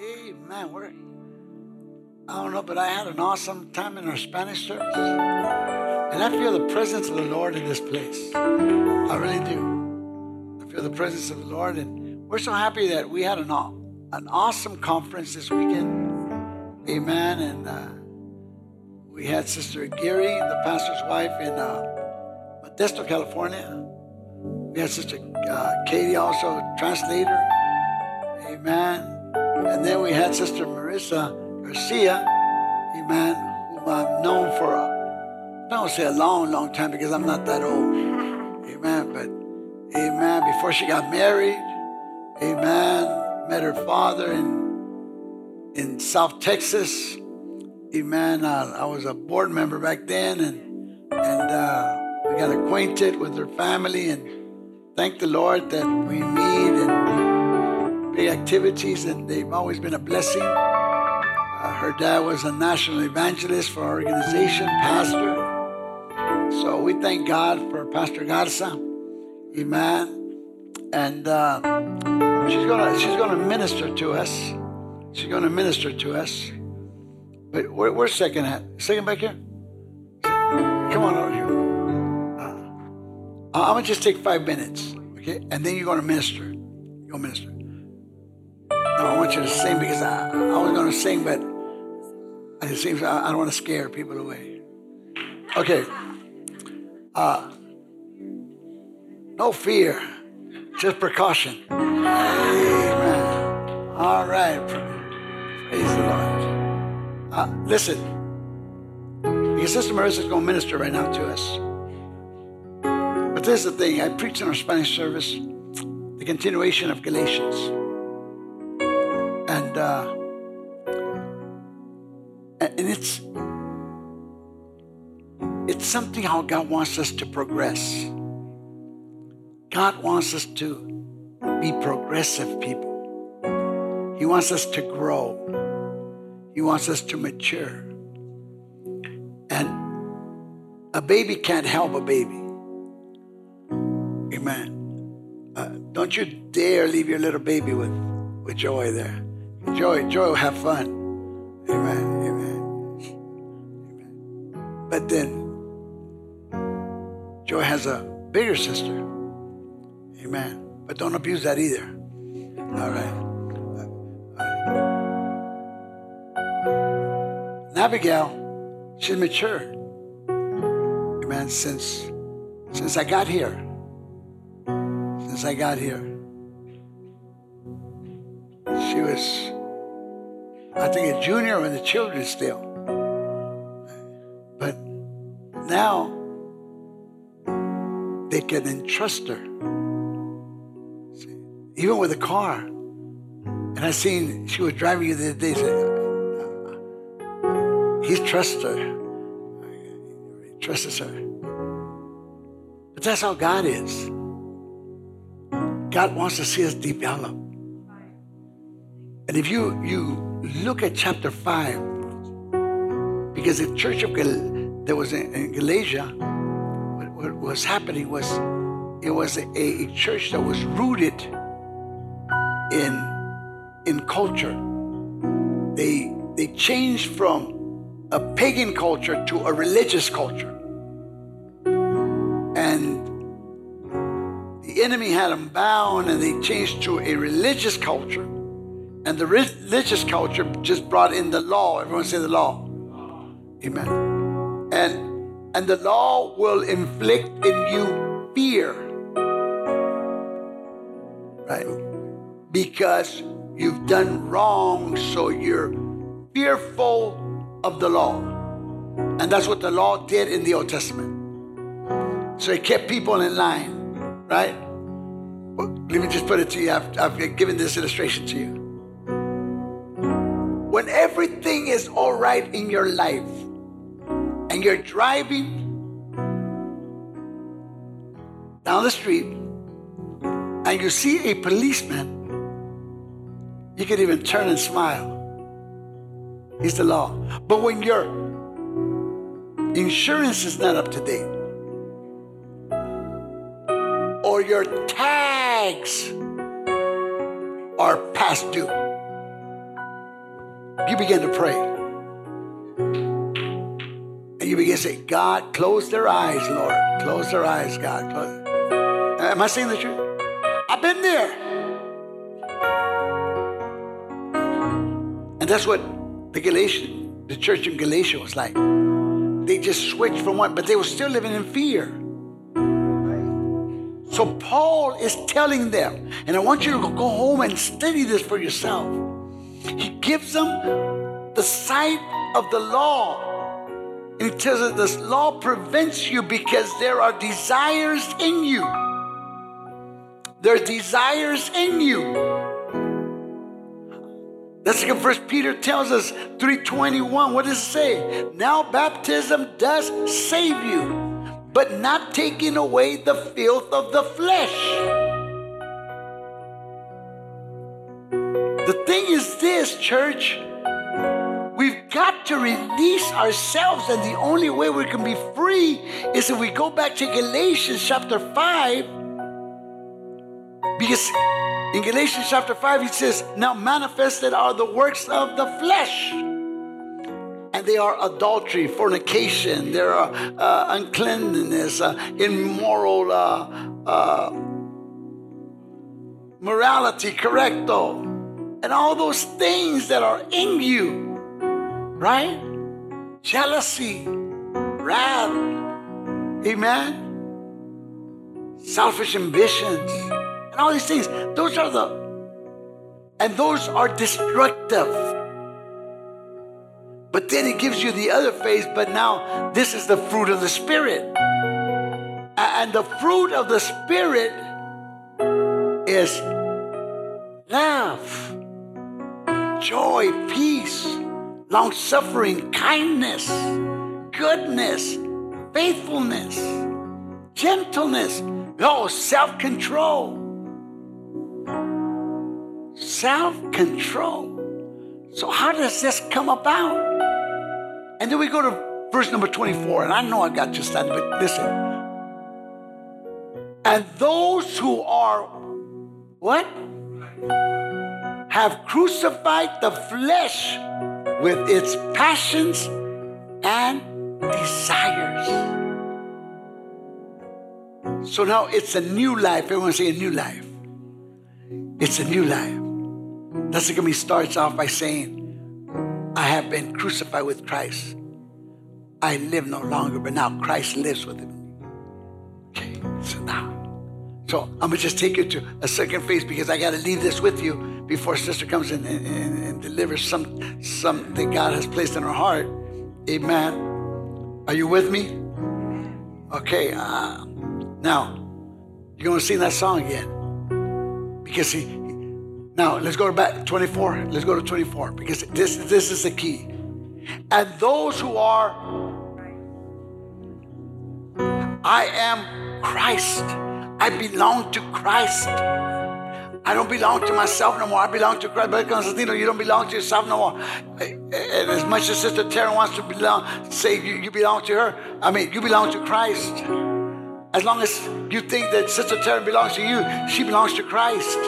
Amen. We're, I don't know, but I had an awesome time in our Spanish service. And I feel the presence of the Lord in this place. I really do. I feel the presence of the Lord. And we're so happy that we had an, an awesome conference this weekend. Amen. And uh, we had Sister Geary, the pastor's wife in uh, Modesto, California. We had Sister uh, Katie, also translator. Amen. And then we had Sister Marissa Garcia, amen, whom I've known for, a, I don't say a long, long time because I'm not that old. Amen. But, amen, before she got married, amen, met her father in, in South Texas. Amen. Uh, I was a board member back then, and, and uh, we got acquainted with her family, and thank the Lord that we meet and activities, and they've always been a blessing. Uh, her dad was a national evangelist for our organization, pastor. So we thank God for Pastor Garza. Amen. And uh, she's gonna she's gonna minister to us. She's gonna minister to us. Wait, where, where's second at? Second back here? Come on over here. Uh, I'm gonna just take five minutes, okay? And then you're gonna minister. You're gonna minister. I want you to sing because I, I was gonna sing, but it seems I, I don't want to scare people away. Okay. Uh, no fear, just precaution. Amen. All right. Praise the Lord. Uh, listen, because Sister Marissa is going to minister right now to us. But this is the thing I preached in our Spanish service the continuation of Galatians. And, uh, and it's it's something how God wants us to progress. God wants us to be progressive people. He wants us to grow. He wants us to mature. And a baby can't help a baby. Amen. Uh, don't you dare leave your little baby with, with joy there. Joy, joy have fun. Amen. Amen. Amen. But then Joy has a bigger sister. Amen. But don't abuse that either. All right. All right. Abigail, she's mature. Amen. Since since I got here. Since I got here. She was, I think, a junior in the children still. But now they can entrust her. See, even with a car. And I seen she was driving you the other day. Said, uh, he trusts her. He trusts her. But that's how God is. God wants to see us develop. And if you you look at chapter five, because the church of Gal- that was in, in Galatia, what, what was happening was it was a, a church that was rooted in in culture. They they changed from a pagan culture to a religious culture. And the enemy had them bound and they changed to a religious culture. And the religious culture just brought in the law. Everyone say the law. Amen. And and the law will inflict in you fear. Right? Because you've done wrong, so you're fearful of the law. And that's what the law did in the Old Testament. So it kept people in line, right? Let me just put it to you. I've, I've given this illustration to you. When everything is all right in your life and you're driving down the street and you see a policeman, you can even turn and smile. He's the law. But when your insurance is not up to date, or your tags are past due, you begin to pray. And you begin to say, God, close their eyes, Lord. Close their eyes, God. Close. Am I saying the truth? I've been there. And that's what the Galatian, the church in Galatia was like. They just switched from one, but they were still living in fear. So Paul is telling them, and I want you to go home and study this for yourself. He gives them the sight of the law. And he tells us this law prevents you because there are desires in you. There are desires in you. That's like First Peter tells us 321. What does it say? Now baptism does save you, but not taking away the filth of the flesh. The thing is this, church. We've got to release ourselves, and the only way we can be free is if we go back to Galatians chapter 5. Because in Galatians chapter 5, he says, Now manifested are the works of the flesh. And they are adultery, fornication, there are uh, uncleanness, uh, immoral uh, uh, morality, correcto, and all those things that are in you, right? Jealousy, wrath, amen? Selfish ambitions and all these things. Those are the, and those are destructive. But then it gives you the other phase, but now this is the fruit of the Spirit. And the fruit of the Spirit is love, joy, peace, long suffering, kindness, goodness, faithfulness, gentleness, oh, self control self control. So, how does this come about? And then we go to verse number 24, and I know I got just that, but listen. And those who are what? Have crucified the flesh with its passions and desires. So now it's a new life. Everyone say a new life. It's a new life. That's going to starts off by saying, I have been crucified with Christ. I live no longer, but now Christ lives within me. Okay, so now. So I'm gonna just take you to a second phase because I gotta leave this with you before sister comes in and, and, and delivers some something God has placed in her heart. Amen. Are you with me? Okay. Uh, now you're gonna sing that song again because he now let's go back 24. Let's go to 24 because this this is the key. And those who are I am Christ. I belong to Christ. I don't belong to myself no more. I belong to Christ. But Constantino, you don't belong to yourself no more. And as much as Sister Tara wants to belong, say you, you belong to her. I mean, you belong to Christ. As long as you think that Sister Tara belongs to you, she belongs to Christ.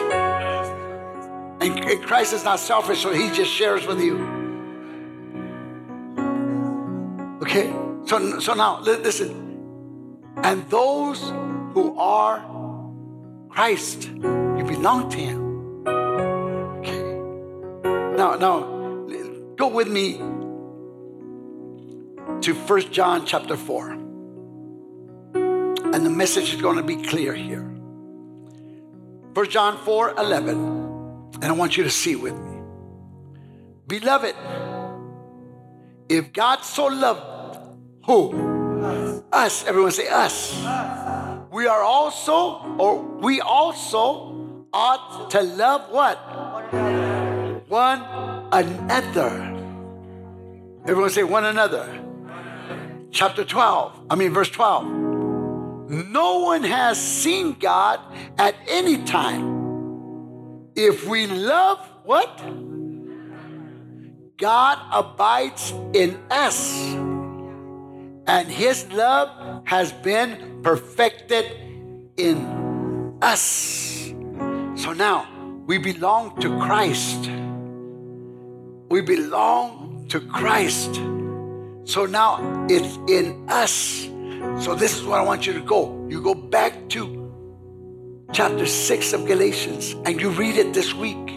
And, and Christ is not selfish, so he just shares with you. Okay? So, so now, listen. And those who are Christ, you belong to him. Okay. Now, now, go with me to First John chapter 4. And the message is going to be clear here. First John 4 11. And I want you to see with me. Beloved, if God so loved who? Us. us. Everyone say us. us. We are also, or we also ought to love what? One another. Everyone say one another. Chapter 12, I mean, verse 12. No one has seen God at any time if we love what? God abides in us, and his love has been perfected in us. So now we belong to Christ. We belong to Christ. So now it's in us. So this is what I want you to go. You go back to chapter 6 of Galatians and you read it this week.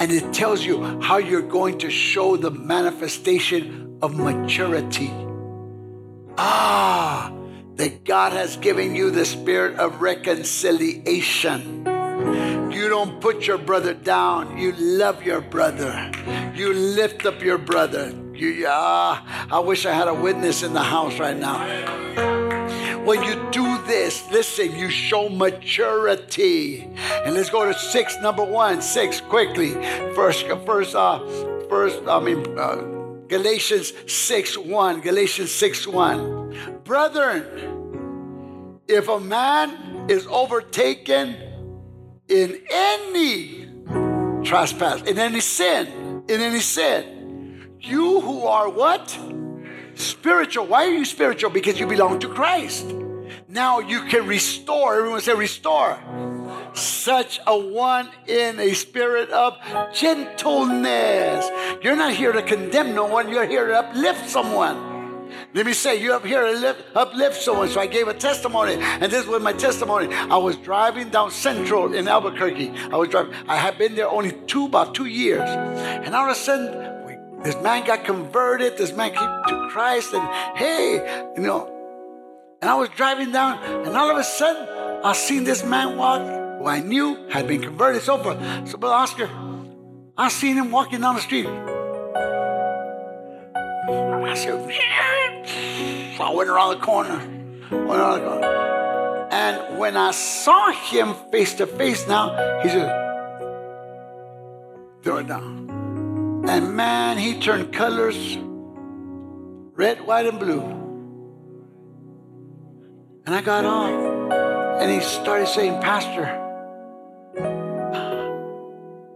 And it tells you how you're going to show the manifestation of maturity. Ah, that God has given you the spirit of reconciliation. You don't put your brother down. You love your brother. You lift up your brother. You, ah, I wish I had a witness in the house right now. When you do this, listen, you show maturity. And let's go to six, number one, six, quickly. First, first, uh, first, I mean, uh, Galatians 6 1. Galatians 6 1. Brethren, if a man is overtaken in any trespass, in any sin, in any sin, you who are what? Spiritual. Why are you spiritual? Because you belong to Christ. Now you can restore. Everyone say restore. Such a one in a spirit of gentleness. You're not here to condemn no one, you're here to uplift someone. Let me say, you're up here to lift, uplift someone. So I gave a testimony, and this was my testimony. I was driving down Central in Albuquerque. I was driving. I had been there only two, about two years, and all of a sudden, this man got converted. This man came to Christ, and hey, you know. And I was driving down, and all of a sudden, I seen this man walk who I knew had been converted, so forth. So, Brother Oscar, I seen him walking down the street. I said, so I went around the corner. Went around the corner. And when I saw him face to face now, he said, throw it down. And man, he turned colors red, white, and blue. And I got on. And he started saying, Pastor,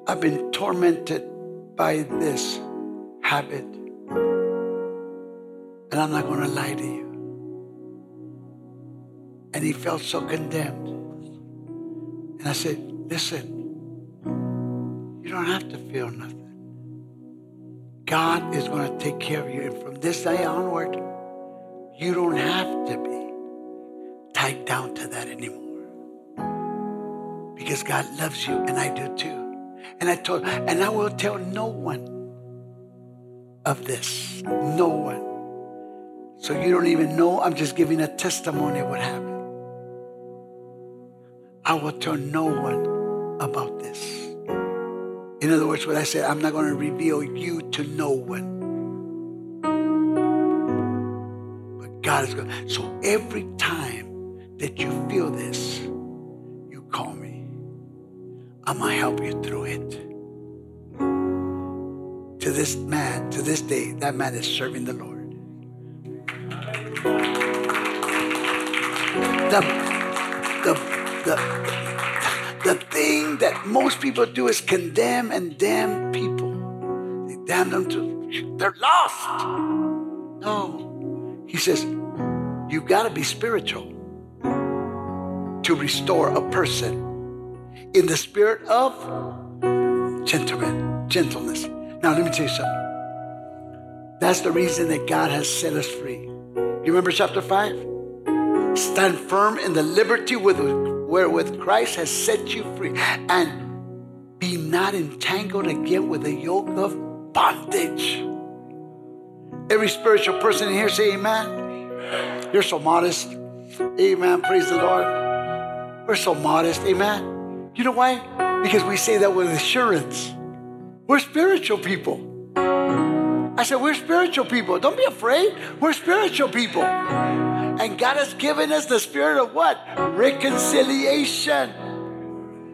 I've been tormented by this habit. And I'm not going to lie to you. And he felt so condemned. And I said, Listen, you don't have to feel nothing. God is going to take care of you. And from this day onward, you don't have to be tied down to that anymore. Because God loves you, and I do too. And I told, and I will tell no one of this. No one. So you don't even know. I'm just giving a testimony of what happened. I will tell no one about this. In other words, what I said, I'm not going to reveal you to no one. But God is going. So every time that you feel this. I'm going to help you through it. To this man, to this day, that man is serving the Lord. The, the, the, the thing that most people do is condemn and damn people. They damn them to, they're lost. No. He says, you've got to be spiritual to restore a person in the spirit of gentleman, gentleness. Now, let me tell you something. That's the reason that God has set us free. You remember chapter 5? Stand firm in the liberty with, wherewith Christ has set you free. And be not entangled again with the yoke of bondage. Every spiritual person in here say amen. You're so modest. Amen. Praise the Lord. We're so modest. Amen. You know why? Because we say that with assurance. We're spiritual people. I said, We're spiritual people. Don't be afraid. We're spiritual people. And God has given us the spirit of what? Reconciliation.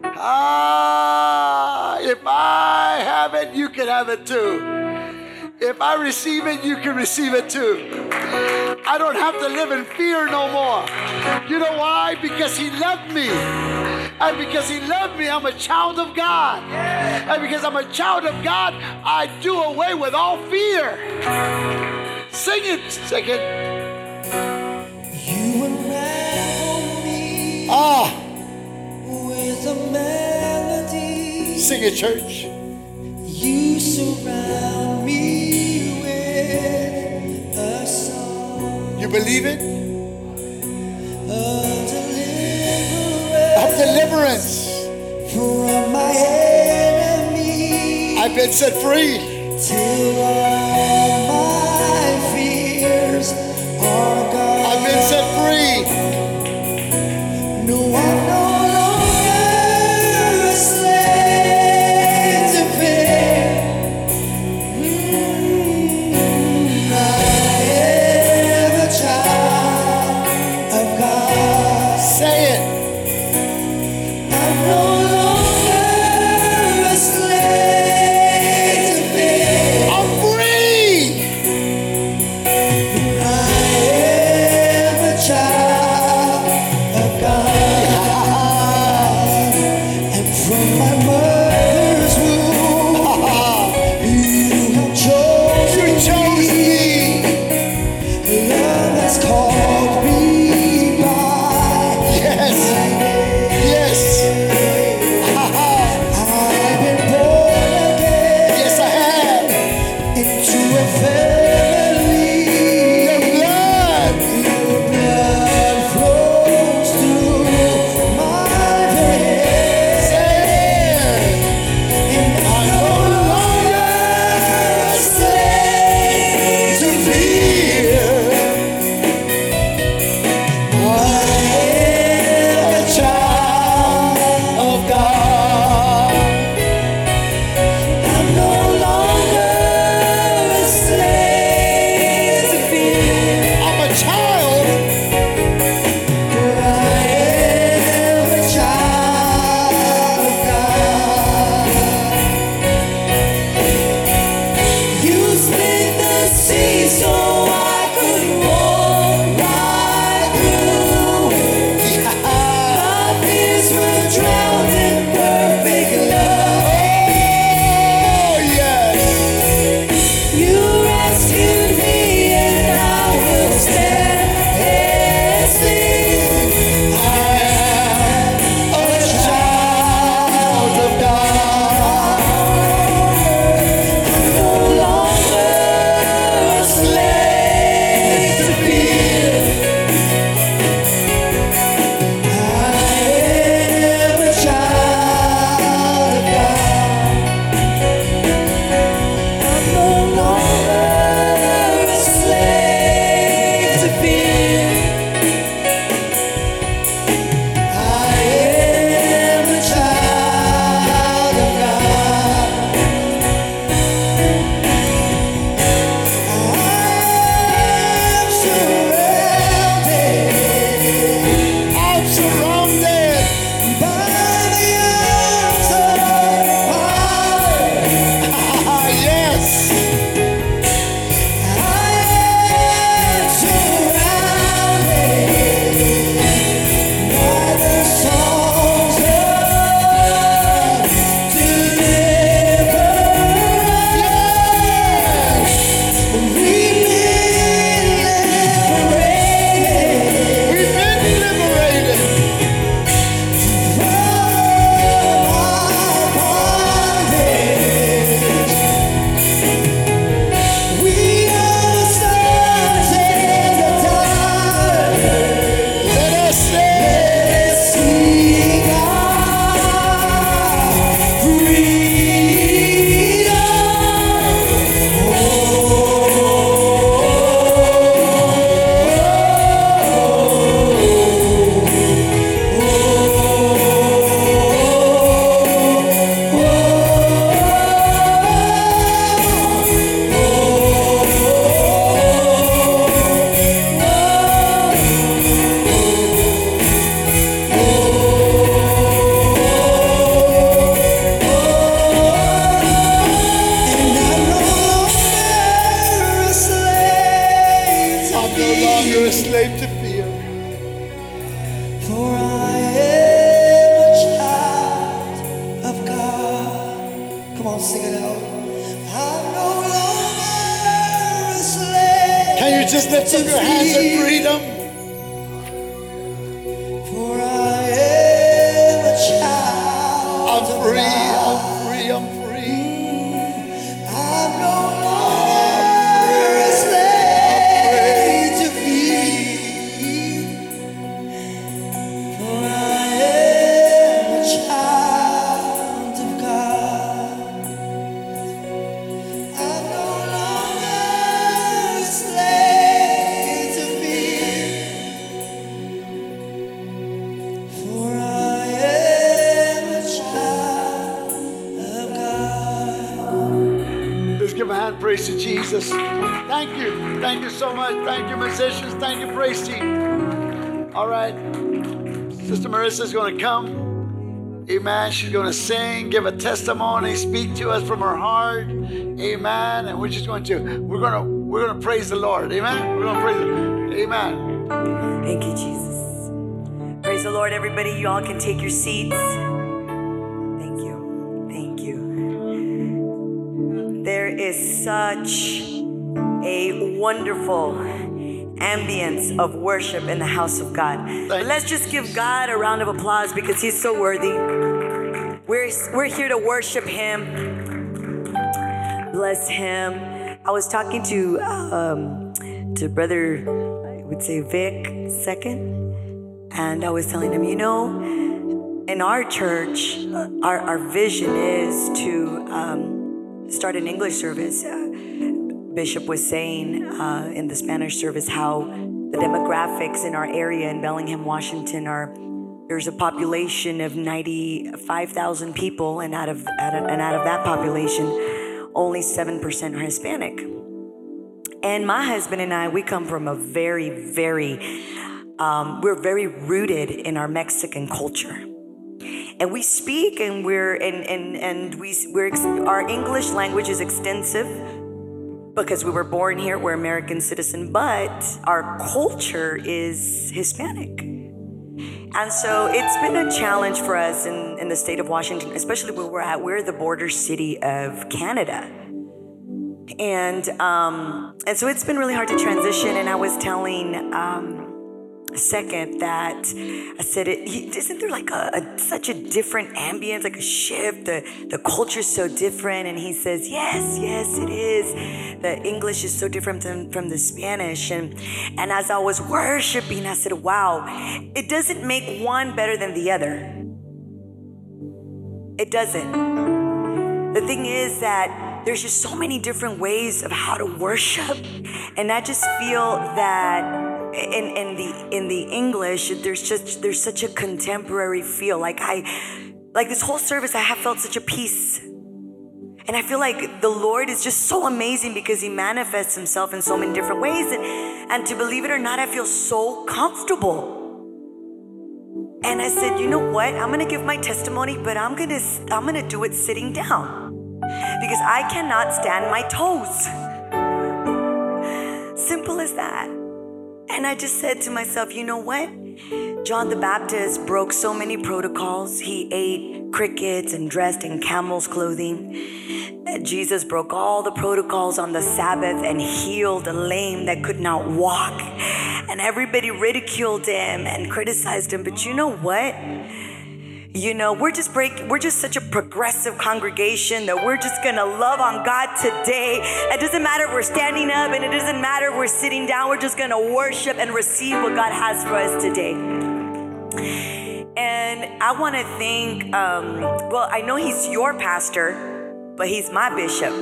Ah, if I have it, you can have it too. If I receive it, you can receive it too. I don't have to live in fear no more. You know why? Because He loved me. And because He loved me, I'm a child of God. And because I'm a child of God, I do away with all fear. Sing it, sing it. You unravel me Ah, with a melody. sing it, church. You surround believe it? Of deliverance. From my enemy. I've been set free. Marissa's going to come. Amen. She's going to sing, give a testimony, speak to us from her heart. Amen. And we're just going to, we're going to, we're going to praise the Lord. Amen. We're going to praise Him. Amen. Thank you, Jesus. Praise the Lord, everybody. You all can take your seats. Thank you. Thank you. There is such a wonderful ambience of worship in the house of God. Let's just give God a round of applause because He's so worthy. We're, we're here to worship Him. Bless Him. I was talking to um, to brother, I would say Vic second, and I was telling him, you know, in our church, our, our vision is to um, start an English service. Bishop was saying uh, in the Spanish service how the demographics in our area in Bellingham, Washington are there's a population of 95,000 people, and out of and out of that population, only 7% are Hispanic. And my husband and I, we come from a very, very, um, we're very rooted in our Mexican culture. And we speak and we're, and, and, and we, we're, our English language is extensive because we were born here, we're American citizen, but our culture is Hispanic. And so it's been a challenge for us in, in the state of Washington, especially where we're at. We're the border city of Canada. And um, and so it's been really hard to transition. And I was telling um, second that I said, it, isn't there like a, a, such a different ambience, like a shift? The the culture's so different. And he says, yes, yes, it is. The English is so different from, from the Spanish. And and as I was worshiping, I said, wow, it doesn't make one better than the other. It doesn't. The thing is that there's just so many different ways of how to worship. And I just feel that in, in the in the English, there's just there's such a contemporary feel. Like I like this whole service, I have felt such a peace. And I feel like the Lord is just so amazing because He manifests Himself in so many different ways. And, and to believe it or not, I feel so comfortable. And I said, you know what? I'm gonna give my testimony, but I'm gonna I'm gonna do it sitting down because I cannot stand my toes. Simple as that. And I just said to myself, you know what? John the Baptist broke so many protocols. He ate crickets and dressed in camel's clothing. Jesus broke all the protocols on the Sabbath and healed a lame that could not walk. And everybody ridiculed him and criticized him. But you know what? You know, we're just break we're just such a progressive congregation that we're just gonna love on God today. It doesn't matter if we're standing up and it doesn't matter if we're sitting down, we're just gonna worship and receive what God has for us today. And I want to thank, um, well, I know he's your pastor, but he's my bishop.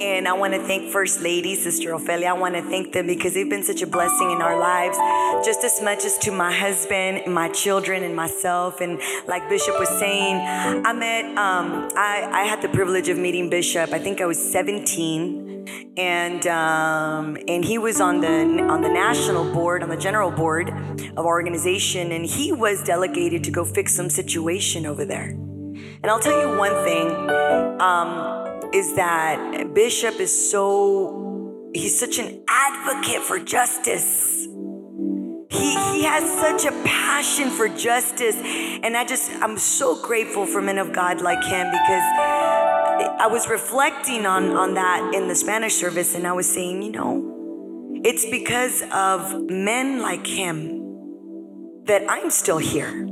And I want to thank First Lady, Sister Ophelia. I want to thank them because they've been such a blessing in our lives, just as much as to my husband, my children, and myself. And like Bishop was saying, I met, um, I, I had the privilege of meeting Bishop. I think I was 17, and um, and he was on the on the national board, on the general board of our organization, and he was delegated to go fix some situation over there. And I'll tell you one thing. Um, is that Bishop is so, he's such an advocate for justice. He, he has such a passion for justice. And I just, I'm so grateful for men of God like him because I was reflecting on, on that in the Spanish service and I was saying, you know, it's because of men like him that I'm still here.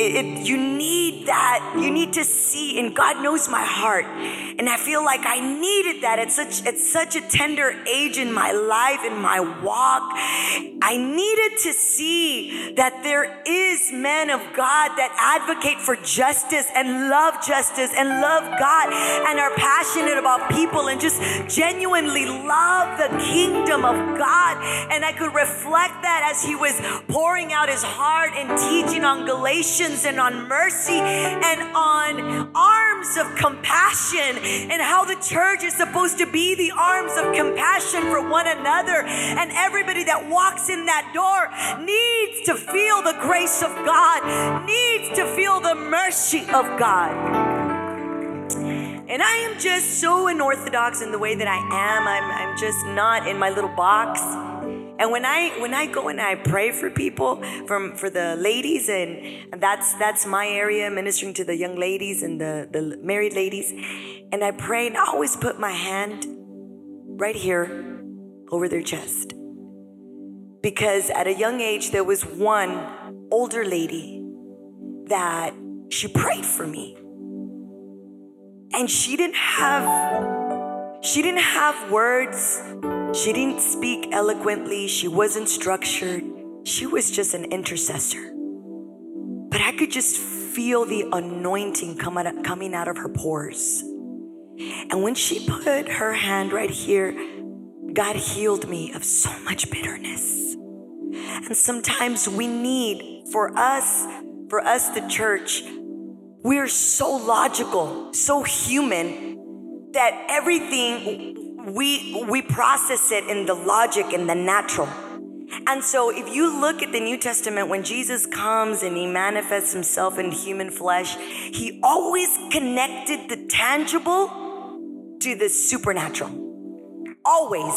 It, it, you need that. You need to see, and God knows my heart. And I feel like I needed that at such at such a tender age in my life, in my walk. I needed to see that there is men of God that advocate for justice and love justice and love God and are passionate about people and just genuinely love the kingdom of God. And I could reflect that as he was pouring out his heart and teaching on Galatians and on mercy and on arms arms of compassion and how the church is supposed to be the arms of compassion for one another. And everybody that walks in that door needs to feel the grace of God, needs to feel the mercy of God. And I am just so unorthodox in the way that I am. I'm, I'm just not in my little box. And when I when I go and I pray for people, from for the ladies, and that's that's my area, ministering to the young ladies and the, the married ladies, and I pray and I always put my hand right here over their chest. Because at a young age there was one older lady that she prayed for me and she didn't have she didn't have words. She didn't speak eloquently. She wasn't structured. She was just an intercessor. But i could just feel the anointing coming out, of her pores. And when she put her hand right here god healed me of so much bitterness. And sometimes we need for us for us the church we're so logical, so human that everything we we process it in the logic and the natural. And so if you look at the New Testament when Jesus comes and he manifests himself in human flesh, he always connected the tangible to the supernatural. Always.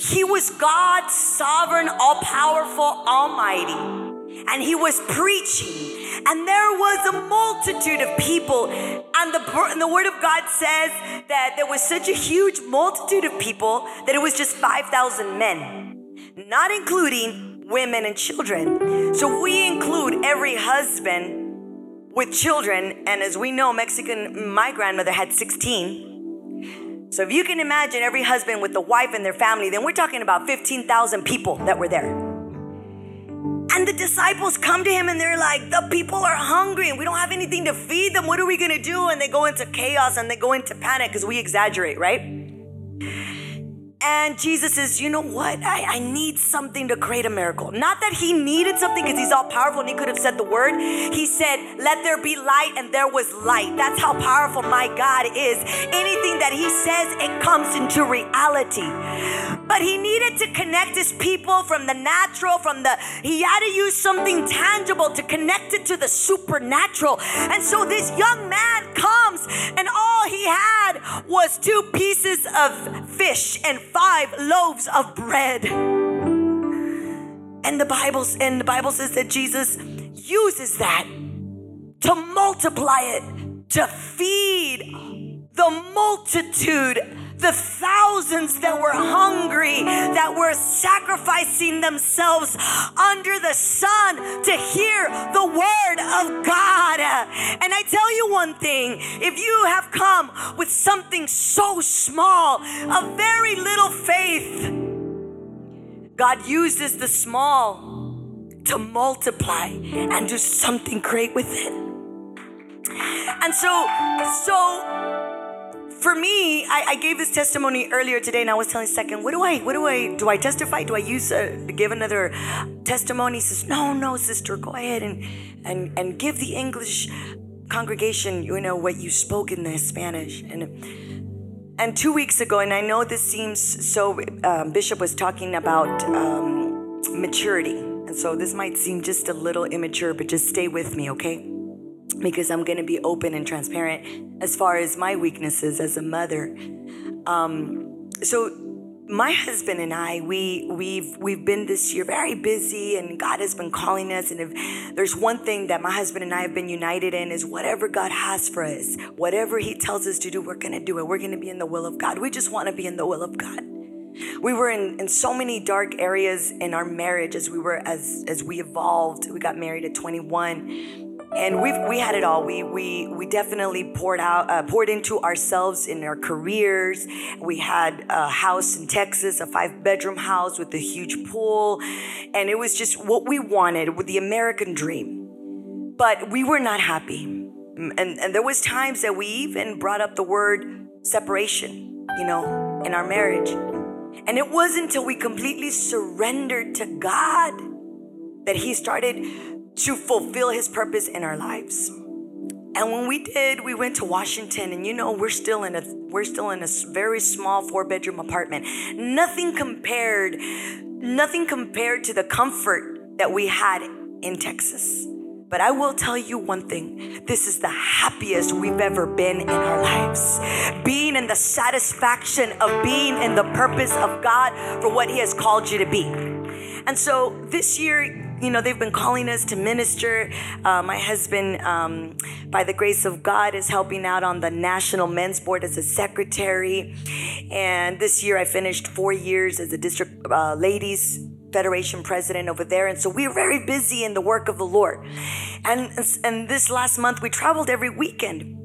He was God, sovereign, all powerful, almighty. And he was preaching and there was a multitude of people. And the, and the word of God says that there was such a huge multitude of people that it was just 5,000 men, not including women and children. So we include every husband with children. And as we know, Mexican, my grandmother had 16. So if you can imagine every husband with a wife and their family, then we're talking about 15,000 people that were there. And the disciples come to him and they're like, The people are hungry and we don't have anything to feed them. What are we going to do? And they go into chaos and they go into panic because we exaggerate, right? And Jesus says, You know what? I, I need something to create a miracle. Not that he needed something because he's all powerful and he could have said the word. He said, Let there be light, and there was light. That's how powerful my God is. Anything that he says, it comes into reality. But he needed to connect his people from the natural, from the, he had to use something tangible to connect it to the supernatural. And so this young man comes, and all he had was two pieces of fish and five loaves of bread. And the Bible and the Bible says that Jesus uses that to multiply it, to feed the multitude the thousands that were hungry, that were sacrificing themselves under the sun to hear the word of God. And I tell you one thing if you have come with something so small, a very little faith, God uses the small to multiply and do something great with it. And so, so for me, I, I, gave this testimony earlier today, and I was telling second, what do I, what do I, do I testify? Do I use, uh, give another testimony? He says, no, no, sister, go ahead and and and give the English congregation, you know, what you spoke in the Spanish. And and two weeks ago, and I know this seems so. Um, Bishop was talking about um, maturity, and so this might seem just a little immature, but just stay with me, okay? Because I'm going to be open and transparent as far as my weaknesses as a mother. Um, so my husband and I, we we've we've been this year very busy, and God has been calling us. And if there's one thing that my husband and I have been united in is whatever God has for us, whatever He tells us to do, we're gonna do it. We're gonna be in the will of God. We just want to be in the will of God. We were in, in so many dark areas in our marriage as we were as as we evolved. We got married at 21 and we we had it all. We we we definitely poured out uh, poured into ourselves in our careers. We had a house in Texas, a five bedroom house with a huge pool, and it was just what we wanted with the American dream. But we were not happy, and and there was times that we even brought up the word separation, you know, in our marriage. And it wasn't until we completely surrendered to God that He started to fulfill his purpose in our lives. And when we did, we went to Washington, and you know we're still in a we're still in a very small four bedroom apartment. Nothing compared, nothing compared to the comfort that we had in Texas. But I will tell you one thing this is the happiest we've ever been in our lives. Being in the satisfaction of being in the purpose of God for what He has called you to be. And so this year, you know, they've been calling us to minister. Uh, my husband, um, by the grace of God, is helping out on the National Men's Board as a secretary. And this year I finished four years as a district uh, ladies Federation president over there. And so we are very busy in the work of the Lord. And, and this last month we traveled every weekend.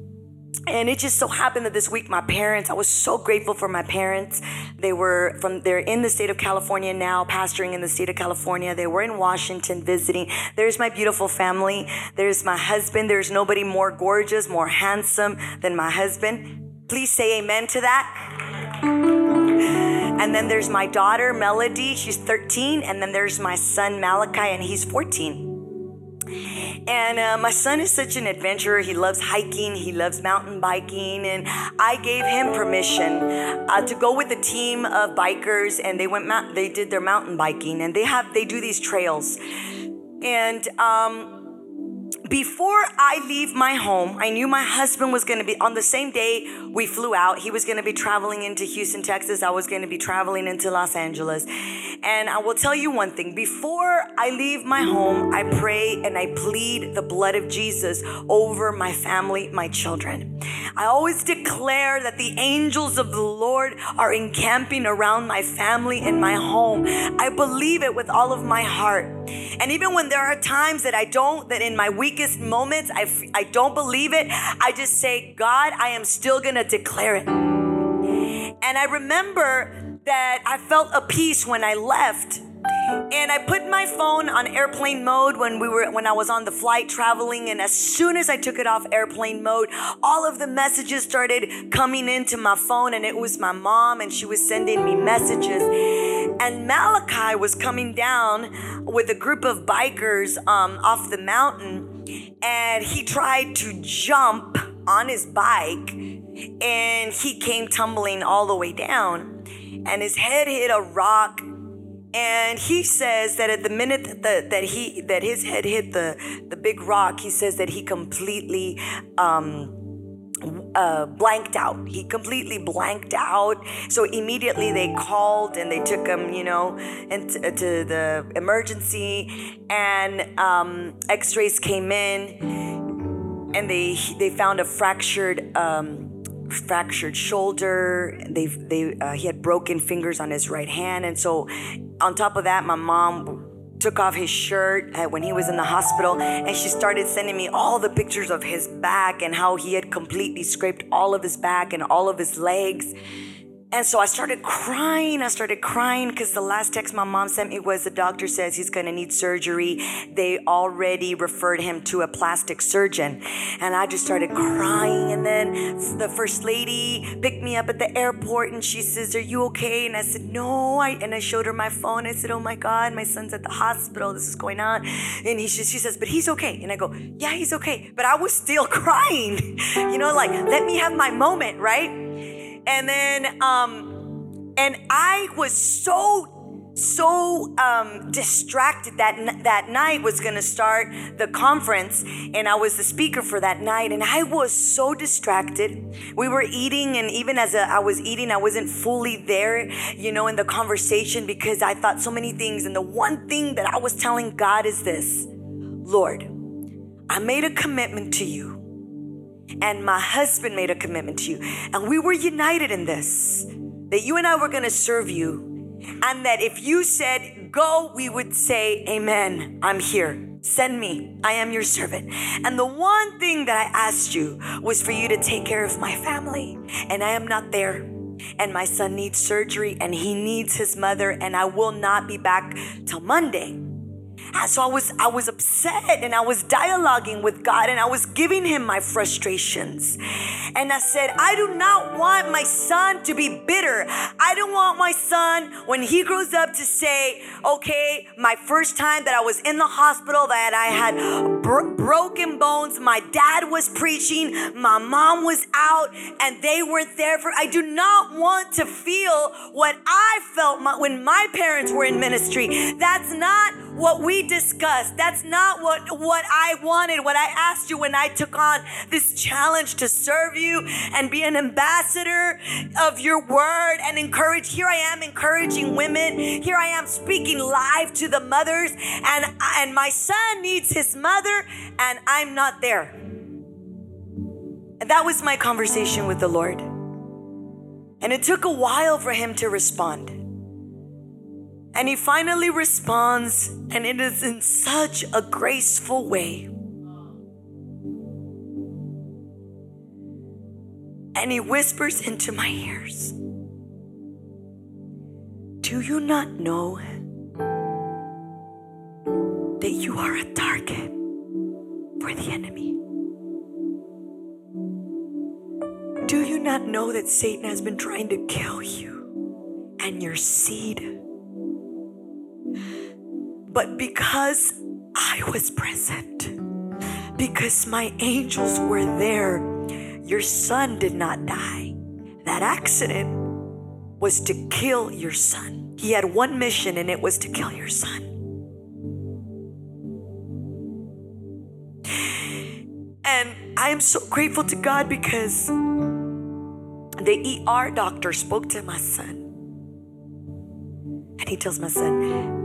And it just so happened that this week my parents, I was so grateful for my parents. They were from they're in the state of California now, pastoring in the state of California. They were in Washington visiting. There's my beautiful family. There's my husband. There's nobody more gorgeous, more handsome than my husband. Please say amen to that. And then there's my daughter, Melody. She's 13. And then there's my son, Malachi, and he's 14. And uh, my son is such an adventurer. He loves hiking, he loves mountain biking, and I gave him permission uh, to go with a team of bikers, and they went. Mount- they did their mountain biking, and they have they do these trails, and um, before I leave my home, I knew my husband was going to be on the same day we flew out. He was going to be traveling into Houston, Texas. I was going to be traveling into Los Angeles. And I will tell you one thing before I leave my home, I pray and I plead the blood of Jesus over my family, my children. I always declare that the angels of the Lord are encamping around my family and my home. I believe it with all of my heart. And even when there are times that I don't, that in my weakest moments, I, I don't believe it, I just say, God, I am still gonna declare it. And I remember that I felt a peace when I left. And I put my phone on airplane mode when we were when I was on the flight traveling. And as soon as I took it off airplane mode all of the messages started coming into my phone. And it was my mom and she was sending me messages. And Malachi was coming down with a group of bikers um, off the mountain and he tried to jump on his bike and he came tumbling all the way down and his head hit a rock. And he says that at the minute that, the, that he that his head hit the the big rock, he says that he completely um, uh, blanked out. He completely blanked out. So immediately they called and they took him, you know, into to the emergency, and um, X-rays came in, and they they found a fractured. Um, fractured shoulder. They they uh, he had broken fingers on his right hand, and so on top of that, my mom took off his shirt uh, when he was in the hospital and she started sending me all the pictures of his back and how he had completely scraped all of his back and all of his legs and so I started crying. I started crying because the last text my mom sent me was the doctor says he's going to need surgery. They already referred him to a plastic surgeon. And I just started crying. And then the first lady picked me up at the airport and she says, Are you okay? And I said, No. I, and I showed her my phone. I said, Oh my God, my son's at the hospital. This is going on. And he, she says, But he's okay. And I go, Yeah, he's okay. But I was still crying. you know, like, let me have my moment, right? And then, um, and I was so so um, distracted that that night was going to start the conference and i was the speaker for that night and i was so distracted. We were eating and even as a, I was eating i wasn't fully there you know in the conversation because i thought so many things and the one thing that i was telling god is this lord i made a commitment to you and my husband made a commitment to you. And we were united in this that you and I were going to serve you. And that if you said go, we would say, Amen, I'm here. Send me. I am your servant. And the one thing that I asked you was for you to take care of my family. And I am not there. And my son needs surgery and he needs his mother. And I will not be back till Monday. And so I was I was upset and I was dialoguing with God and I was giving him my frustrations. And I said, I do not want my son to be bitter. I don't want my son when he grows up to say, okay, my first time that I was in the hospital that I had bro- broken bones. My dad was preaching, my mom was out, and they weren't there for. I do not want to feel what I felt my, when my parents were in ministry. That's not what we discussed. That's not what, what I wanted, what I asked you when I took on this challenge to serve you and be an ambassador of your word and encourage. Here I am encouraging women. Here I am speaking live to the mothers, and, and my son needs his mother, and I'm not there. And that was my conversation with the Lord. And it took a while for him to respond. And he finally responds, and it is in such a graceful way. And he whispers into my ears Do you not know that you are a target for the enemy? Do you not know that Satan has been trying to kill you and your seed? But because I was present, because my angels were there, your son did not die. That accident was to kill your son. He had one mission, and it was to kill your son. And I am so grateful to God because the ER doctor spoke to my son. And he tells my son,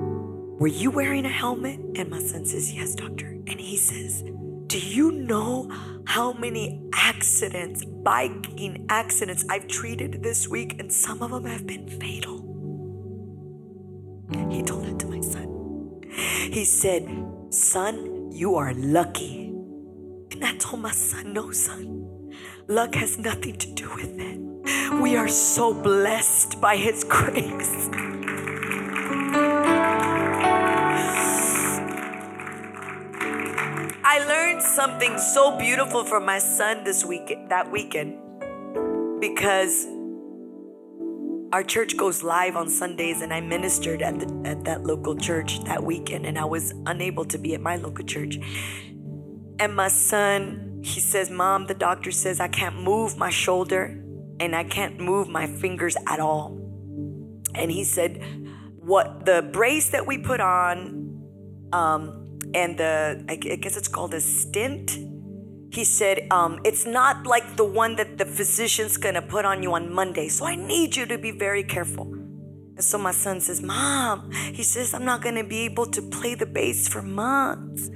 were you wearing a helmet? And my son says, Yes, doctor. And he says, Do you know how many accidents, biking accidents, I've treated this week? And some of them have been fatal. He told that to my son. He said, Son, you are lucky. And I told my son, No, son, luck has nothing to do with it. We are so blessed by His grace. I learned something so beautiful from my son this week that weekend because our church goes live on Sundays and I ministered at the at that local church that weekend and I was unable to be at my local church. And my son, he says, "Mom, the doctor says I can't move my shoulder and I can't move my fingers at all." And he said, "What the brace that we put on um and the I guess it's called a stint. He said, um, it's not like the one that the physician's gonna put on you on Monday. So I need you to be very careful. And so my son says, Mom, he says, I'm not gonna be able to play the bass for months.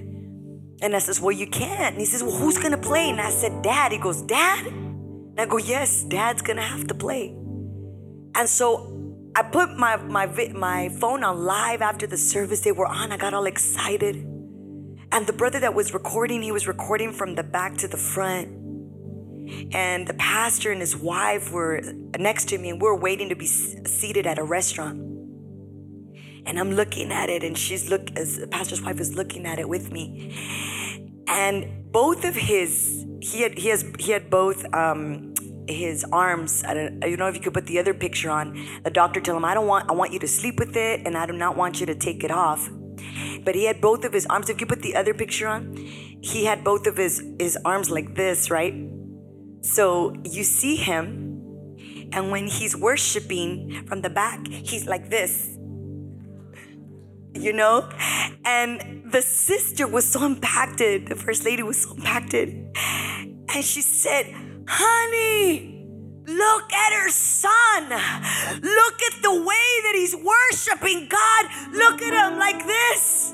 And I says, Well, you can't. And he says, Well, who's gonna play? And I said, Dad. He goes, Dad? And I go, Yes, Dad's gonna have to play. And so I put my my my phone on live after the service. They were on. I got all excited. And the brother that was recording, he was recording from the back to the front. And the pastor and his wife were next to me, and we are waiting to be seated at a restaurant. And I'm looking at it, and she's look as the pastor's wife is looking at it with me. And both of his, he had he has he had both um, his arms. I don't, I don't know if you could put the other picture on. The doctor told him, "I don't want. I want you to sleep with it, and I do not want you to take it off." But he had both of his arms. If you put the other picture on, he had both of his, his arms like this, right? So you see him, and when he's worshiping from the back, he's like this. You know? And the sister was so impacted, the first lady was so impacted. And she said, Honey, Look at her son. Look at the way that he's worshiping God. Look at him like this.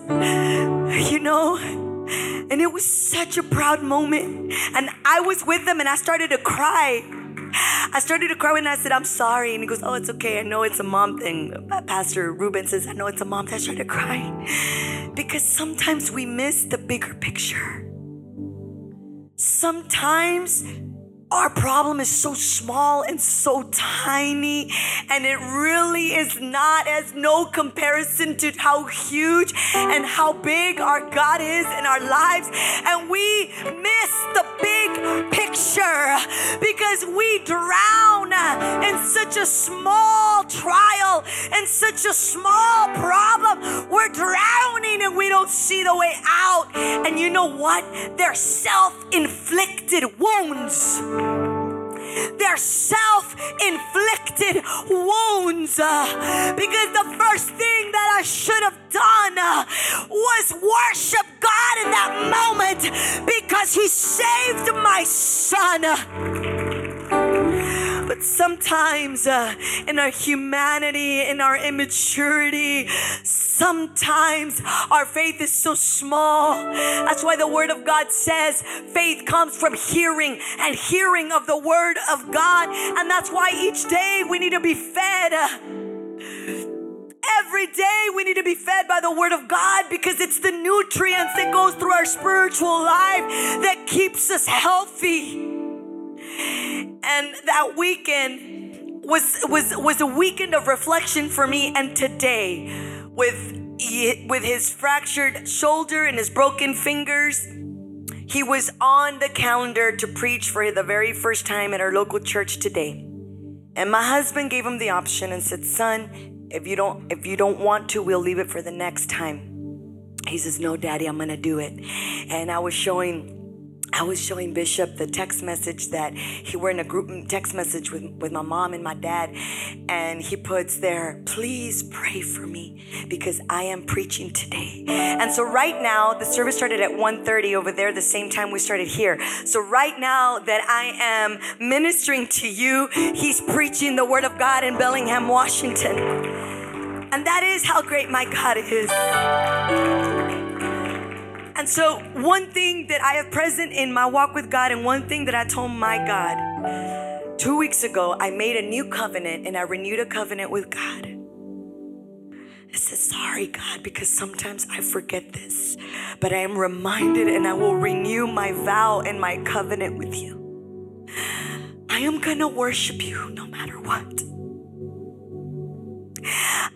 You know? And it was such a proud moment. And I was with them and I started to cry. I started to cry when I said, I'm sorry. And he goes, Oh, it's okay. I know it's a mom thing. Uh, Pastor Ruben says, I know it's a mom thing. I started to cry Because sometimes we miss the bigger picture. Sometimes our problem is so small and so tiny, and it really is not as no comparison to how huge and how big our God is in our lives. And we miss the big picture because we drown in such a small trial and such a small problem. We're drowning and we don't see the way out. And you know what? They're self inflicted wounds. They're self inflicted wounds. Uh, because the first thing that I should have done uh, was worship God in that moment because He saved my son. But sometimes, uh, in our humanity, in our immaturity, sometimes our faith is so small. That's why the Word of God says faith comes from hearing and hearing of the Word of God. And that's why each day we need to be fed. Every day we need to be fed by the word of God because it's the nutrients that goes through our spiritual life that keeps us healthy. And that weekend was was was a weekend of reflection for me and today with with his fractured shoulder and his broken fingers. He was on the calendar to preach for the very first time at our local church today. And my husband gave him the option and said son if you don't if you don't want to we'll leave it for the next time. He says no daddy i'm gonna do it. And i was showing I was showing Bishop the text message that he were in a group text message with, with my mom and my dad, and he puts there, please pray for me because I am preaching today. And so right now, the service started at 1:30 over there, the same time we started here. So right now that I am ministering to you, he's preaching the word of God in Bellingham, Washington. And that is how great my God is. And so, one thing that I have present in my walk with God, and one thing that I told my God two weeks ago, I made a new covenant and I renewed a covenant with God. I said, Sorry, God, because sometimes I forget this, but I am reminded and I will renew my vow and my covenant with you. I am gonna worship you no matter what.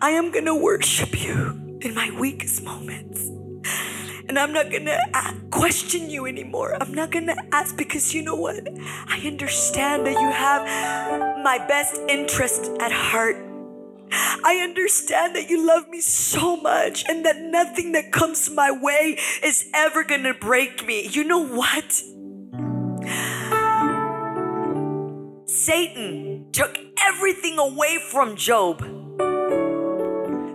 I am gonna worship you in my weakest moments. And I'm not gonna uh, question you anymore. I'm not gonna ask because you know what? I understand that you have my best interest at heart. I understand that you love me so much and that nothing that comes my way is ever gonna break me. You know what? Satan took everything away from Job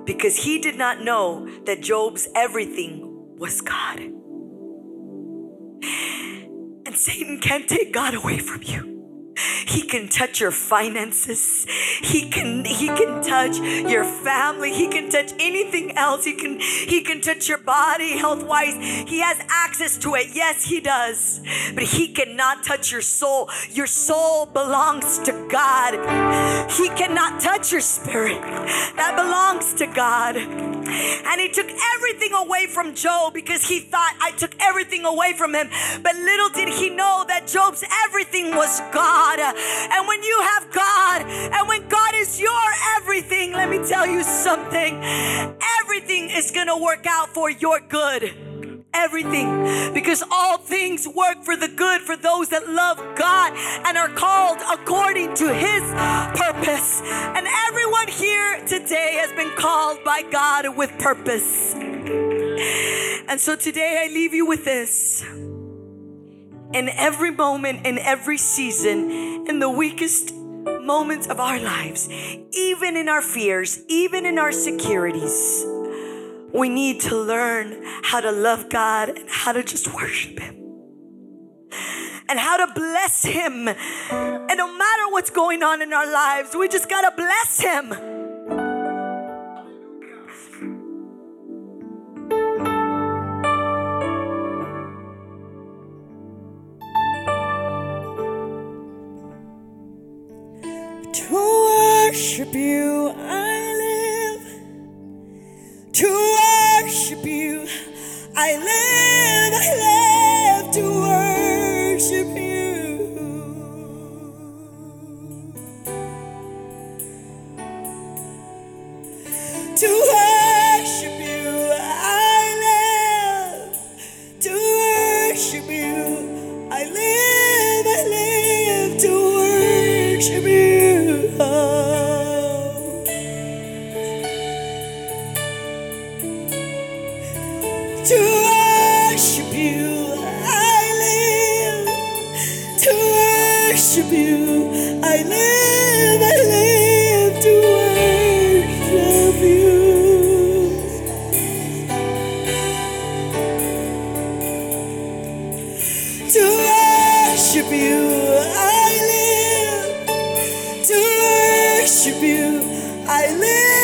because he did not know that Job's everything was God. And Satan can't take God away from you. He can touch your finances. He can he can touch your family. He can touch anything else. He can he can touch your body health-wise. He has access to it. Yes, he does. But he cannot touch your soul. Your soul belongs to God. He cannot touch your spirit. That belongs to God. And he took everything away from Job because he thought I took everything away from him. But little did he know that Job's everything was God. God. And when you have God, and when God is your everything, let me tell you something everything is going to work out for your good everything because all things work for the good for those that love God and are called according to his purpose. And everyone here today has been called by God with purpose. And so today I leave you with this in every moment, in every season, in the weakest moments of our lives, even in our fears, even in our securities. We need to learn how to love God and how to just worship Him and how to bless Him. And no matter what's going on in our lives, we just gotta bless Him. Worship you I live. To worship you I live. I live worship you, I live,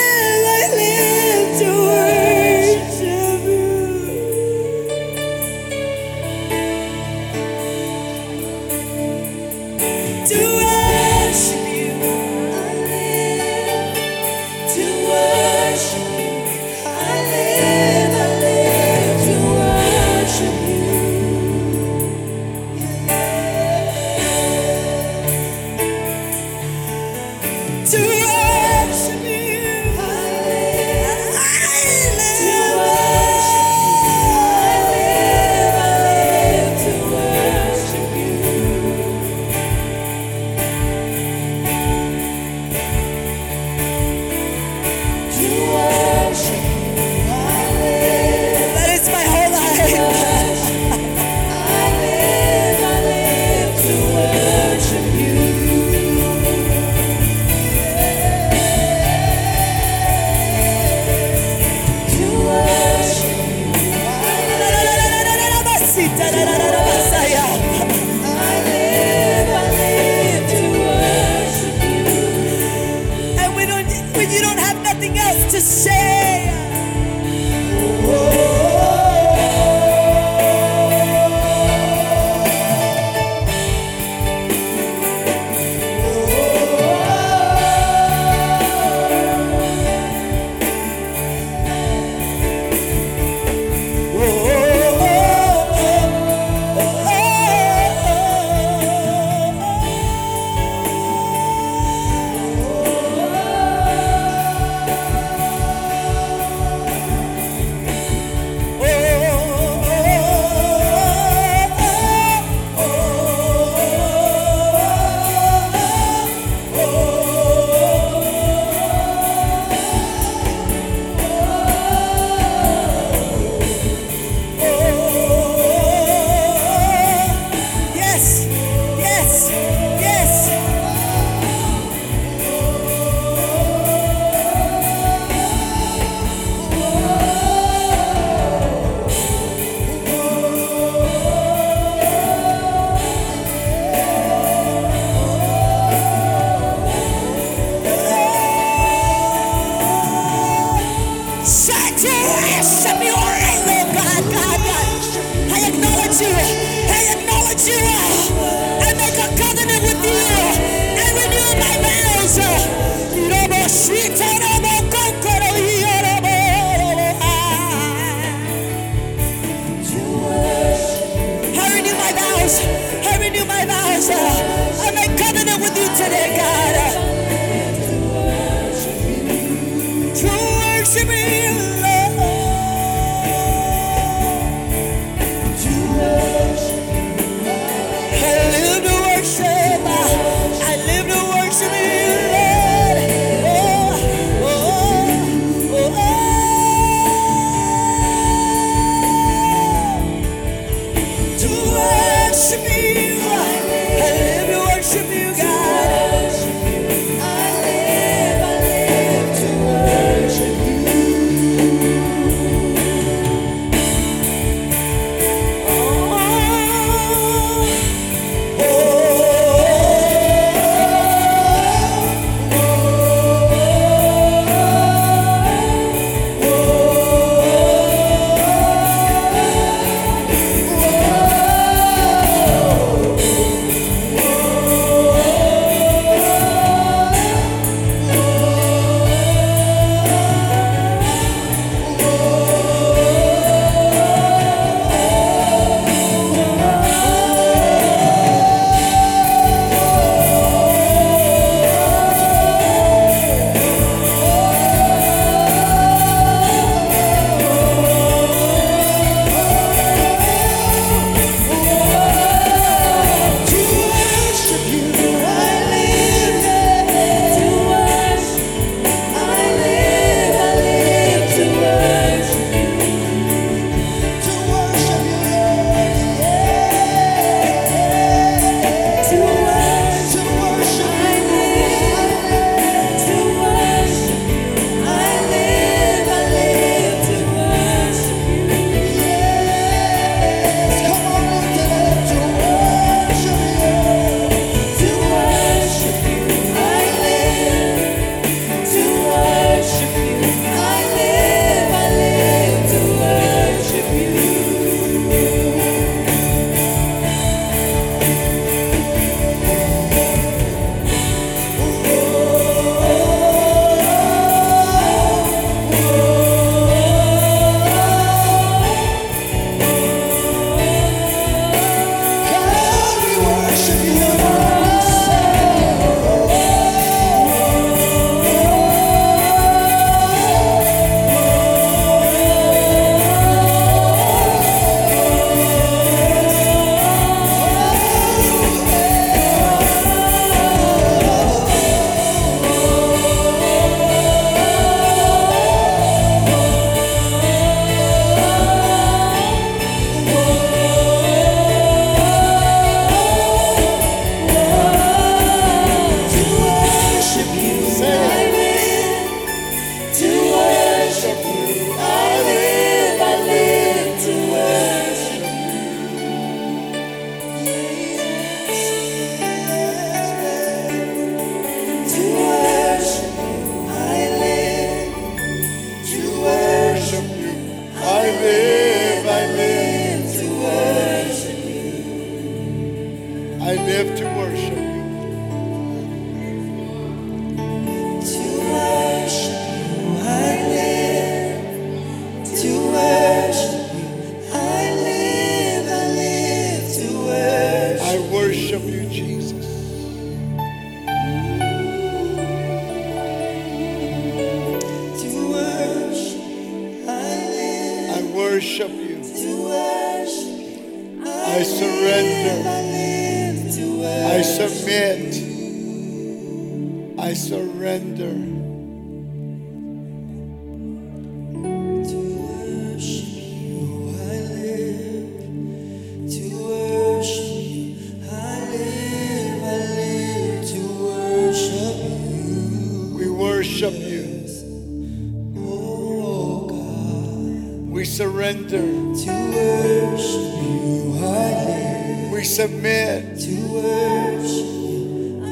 We surrender. To worship you, I live. We submit. To worship you, I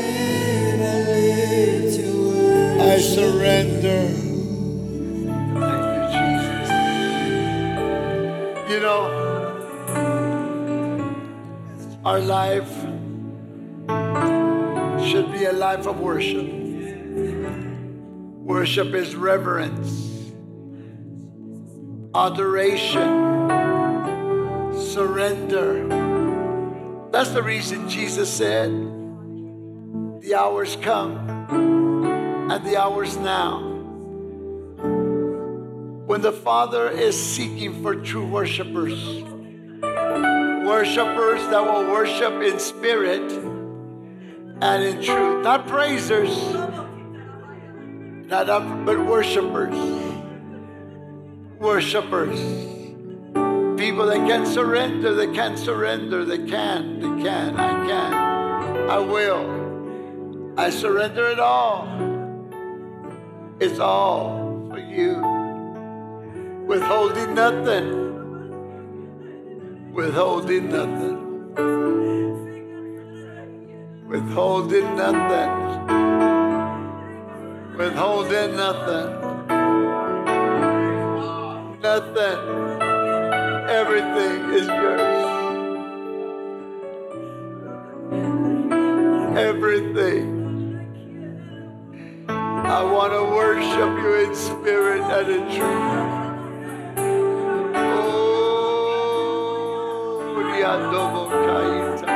live. I live to worship I surrender. You, You know, our life should be a life of worship. Worship is reverence, adoration, surrender. That's the reason Jesus said, The hour's come and the hour's now. When the Father is seeking for true worshipers, worshipers that will worship in spirit and in truth, not praisers, not up, but worshipers. Worshipers. People that can surrender, they can surrender, they can, they can, I can, I will. I surrender it all. It's all for you. Withholding nothing. Withholding nothing. Withholding nothing. Withholding nothing. Nothing. Everything is yours. Everything. I want to worship you in spirit and in truth. Oh, kaita.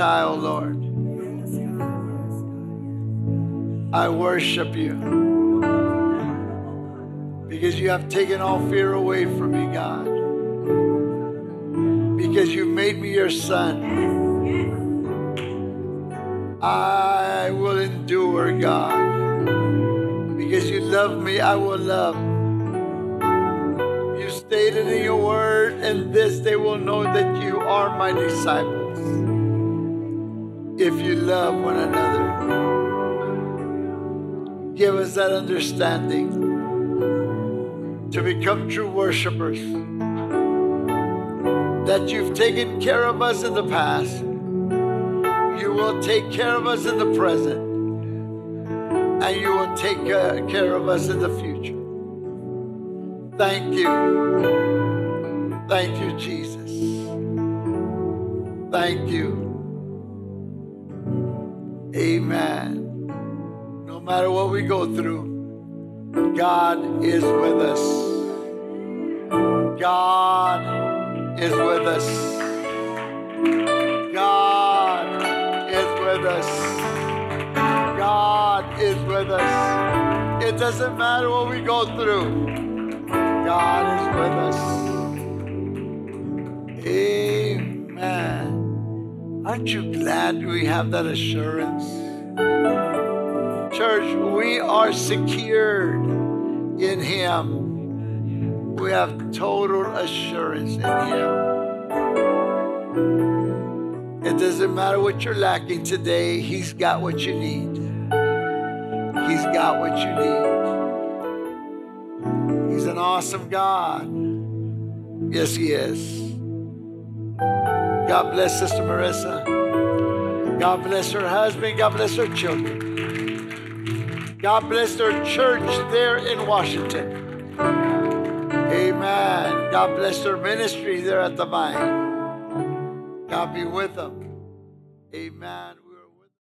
Child, Lord. I worship you. Because you have taken all fear away from me, God because you made me your son. I will endure, God. Because you love me, I will love. You stated in your word, and this they will know that you are my disciples. If you love one another, give us that understanding to become true worshipers that you've taken care of us in the past. You will take care of us in the present. And you will take care of us in the future. Thank you. Thank you, Jesus. Thank you. Amen. No matter what we go through, God is with us. God is with us. God is with us. God is with us. It doesn't matter what we go through. God is with us. Amen. Aren't you glad we have that assurance? Church, we are secured in Him. We have total assurance in Him. It doesn't matter what you're lacking today, He's got what you need. He's got what you need. He's an awesome God. Yes, He is. God bless Sister Marissa. God bless her husband. God bless her children. God bless their church there in Washington. Amen. God bless their ministry there at the vine. God be with them. Amen.